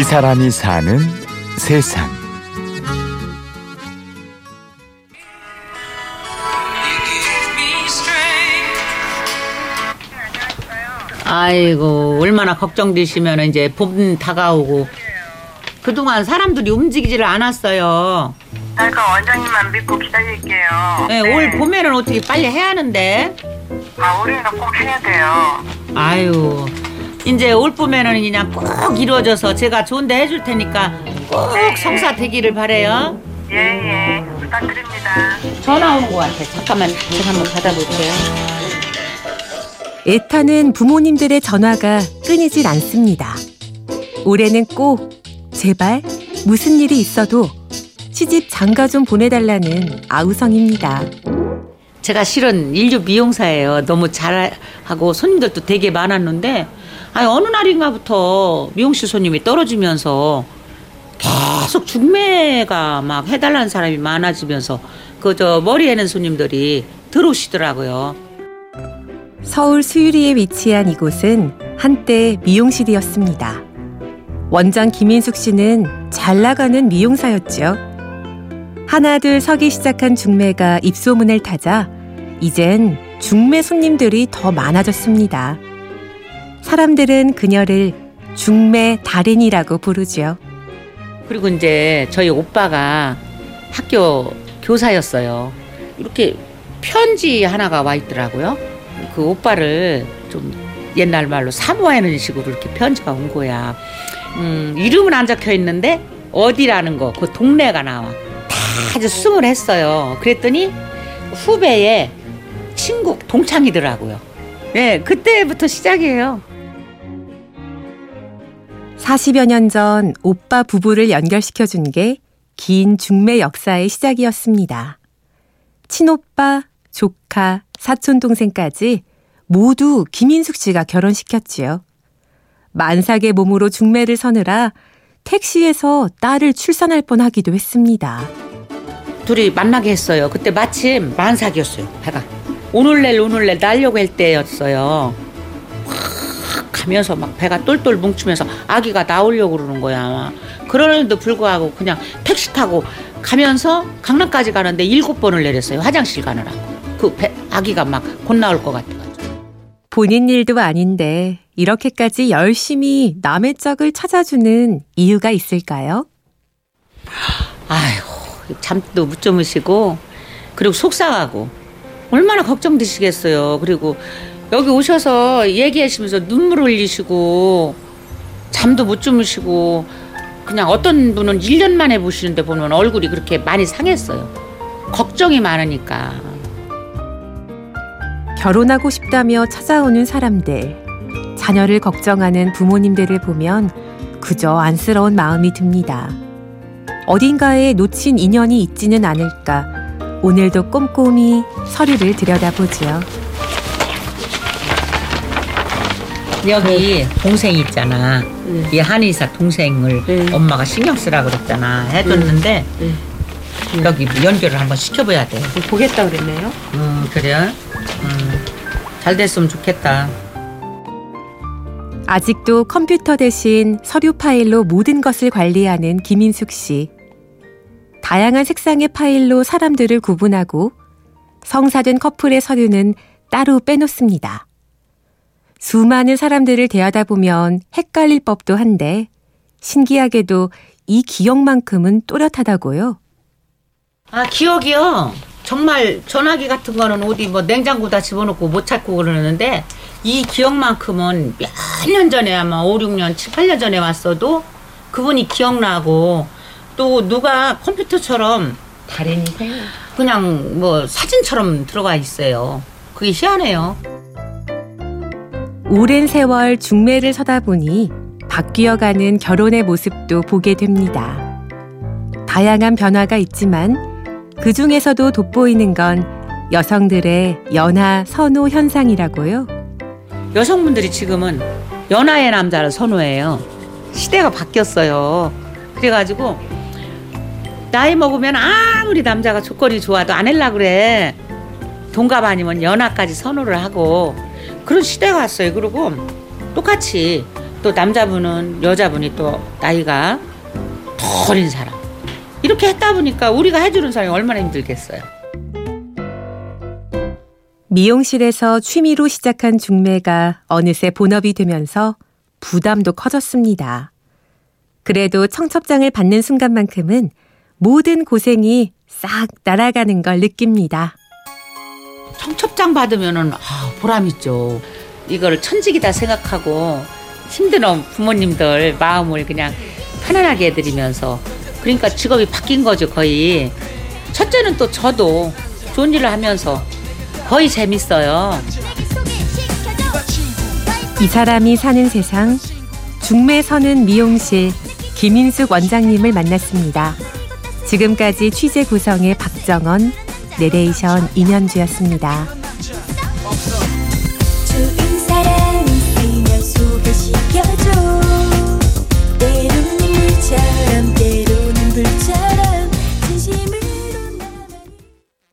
이 사람이 사는 세상. 아이고 얼마나 걱정되시면 이제 봄 다가오고 그동안 사람들이 움직이지를 않았어요. 그러니까 원장님만 믿고 기다릴게요. 네, 올 봄에는 어떻게 빨리 해야 하는데. 아, 올해는 꼭 해야 돼요. 아유 이제 올 봄에는 그냥 꼭 이루어져서 제가 좋은데 해줄 테니까 꼭 성사 되기를 바래요. 예, 예. 부탁드립니다. 전화 온것 같아. 잠깐만 제가 한번 받아볼게요. 애타는 부모님들의 전화가 끊이질 않습니다. 올해는 꼭 제발 무슨 일이 있어도 시집 장가 좀 보내달라는 아우성입니다. 제가 실은 인류 미용사예요. 너무 잘하고 손님들도 되게 많았는데 아니 어느 날인가부터 미용실 손님이 떨어지면서 계속 중매가 막 해달라는 사람이 많아지면서 그 저 머리 해는 손님들이 들어오시더라고요. 서울 수유리에 위치한 이곳은 한때 미용실이었습니다. 원장 김인숙 씨는 잘 나가는 미용사였죠. 하나둘 서기 시작한 중매가 입소문을 타자 이젠 중매 손님들이 더 많아졌습니다. 사람들은 그녀를 중매 달인이라고 부르죠. 그리고 이제 저희 오빠가 학교 교사였어요. 이렇게 편지 하나가 와 있더라고요. 그 오빠를 좀 옛날 말로 사모하는 식으로 이렇게 편지가 온 거야. 음, 이름은 안 적혀 있는데 어디라는 거, 그 동네가 나와. 다 아주 승을 했어요. 그랬더니 후배의 친구 동창이더라고요. 네, 그때부터 시작이에요. 40여 년 전 오빠 부부를 연결시켜 준 게 긴 중매 역사의 시작이었습니다. 친오빠, 조카, 사촌 동생까지 모두 김인숙 씨가 결혼시켰지요. 만삭의 몸으로 중매를 서느라 택시에서 딸을 출산할 뻔하기도 했습니다. 둘이 만나게 했어요. 그때 마침 만삭이었어요. 배가 오늘 내일 오늘 내일 날려고 할 때였어요. 확 가면서 막 배가 똘똘 뭉치면서 아기가 나오려고 그러는 거야. 그러는데도 불구하고 그냥 택시 타고 가면서 강남까지 가는데 일곱 번을 내렸어요. 화장실 가느라고. 그 배, 아기가 막 곧 나올 것 같아가지고. 본인 일도 아닌데 이렇게까지 열심히 남의 짝을 찾아주는 이유가 있을까요? 아이고 잠도 못 주무시고 그리고 속상하고 얼마나 걱정되시겠어요. 그리고 여기 오셔서 얘기하시면서 눈물 흘리시고 잠도 못 주무시고 그냥 어떤 분은 1년 만에 보시는데 보면 얼굴이 그렇게 많이 상했어요. 걱정이 많으니까. 결혼하고 싶다며 찾아오는 사람들, 자녀를 걱정하는 부모님들을 보면 그저 안쓰러운 마음이 듭니다. 어딘가에 놓친 인연이 있지는 않을까 오늘도 꼼꼼히 서류를 들여다보지요. 여기 동생 있잖아. 이 한의사 동생을 네. 엄마가 신경 쓰라 그랬잖아. 해줬는데 여기 연결을 한번 시켜봐야 돼. 보겠다 그랬네요. 음 그래. 음, 잘 됐으면 좋겠다. 아직도 컴퓨터 대신 서류 파일로 모든 것을 관리하는 김인숙 씨. 다양한 색상의 파일로 사람들을 구분하고 성사된 커플의 서류는 따로 빼놓습니다. 수많은 사람들을 대하다 보면 헷갈릴 법도 한데 신기하게도 이 기억만큼은 또렷하다고요. 아 기억이요. 정말 전화기 같은 거는 어디 뭐 냉장고 다 집어넣고 못 찾고 그러는데 이 기억만큼은 몇 년 전에 아마 5, 6년, 7, 8년 전에 왔어도 그분이 기억나고 또 누가 컴퓨터처럼 달인이세요. 그냥 뭐 사진처럼 들어가 있어요. 그게 희한해요. 오랜 세월 중매를 서다 보니 바뀌어가는 결혼의 모습도 보게 됩니다. 다양한 변화가 있지만 그 중에서도 돋보이는 건 여성들의 연하 선호 현상이라고요. 여성분들이 지금은 연하의 남자를 선호해요. 시대가 바뀌었어요. 그래가지고 나이 먹으면 아무리 남자가 조건이 좋아도 안 할라 그래. 동갑 아니면 연하까지 선호를 하고 그런 시대가 왔어요. 그리고 똑같이 또 남자분은 여자분이 또 나이가 더 어린 사람. 이렇게 했다 보니까 우리가 해주는 사람이 얼마나 힘들겠어요. 미용실에서 취미로 시작한 중매가 어느새 본업이 되면서 부담도 커졌습니다. 그래도 청첩장을 받는 순간만큼은 모든 고생이 싹 날아가는 걸 느낍니다. 청첩장 받으면은 아, 보람 있죠. 이걸 천직이다 생각하고 힘든 부모님들 마음을 그냥 편안하게 해드리면서 그러니까 직업이 바뀐 거죠 거의. 첫째는 또 저도 좋은 일을 하면서 거의 재밌어요. 이 사람이 사는 세상 중매 서는 미용실 김인숙 원장님을 만났습니다. 지금까지 취재 구성의 박정원, 내레이션 인현주였습니다.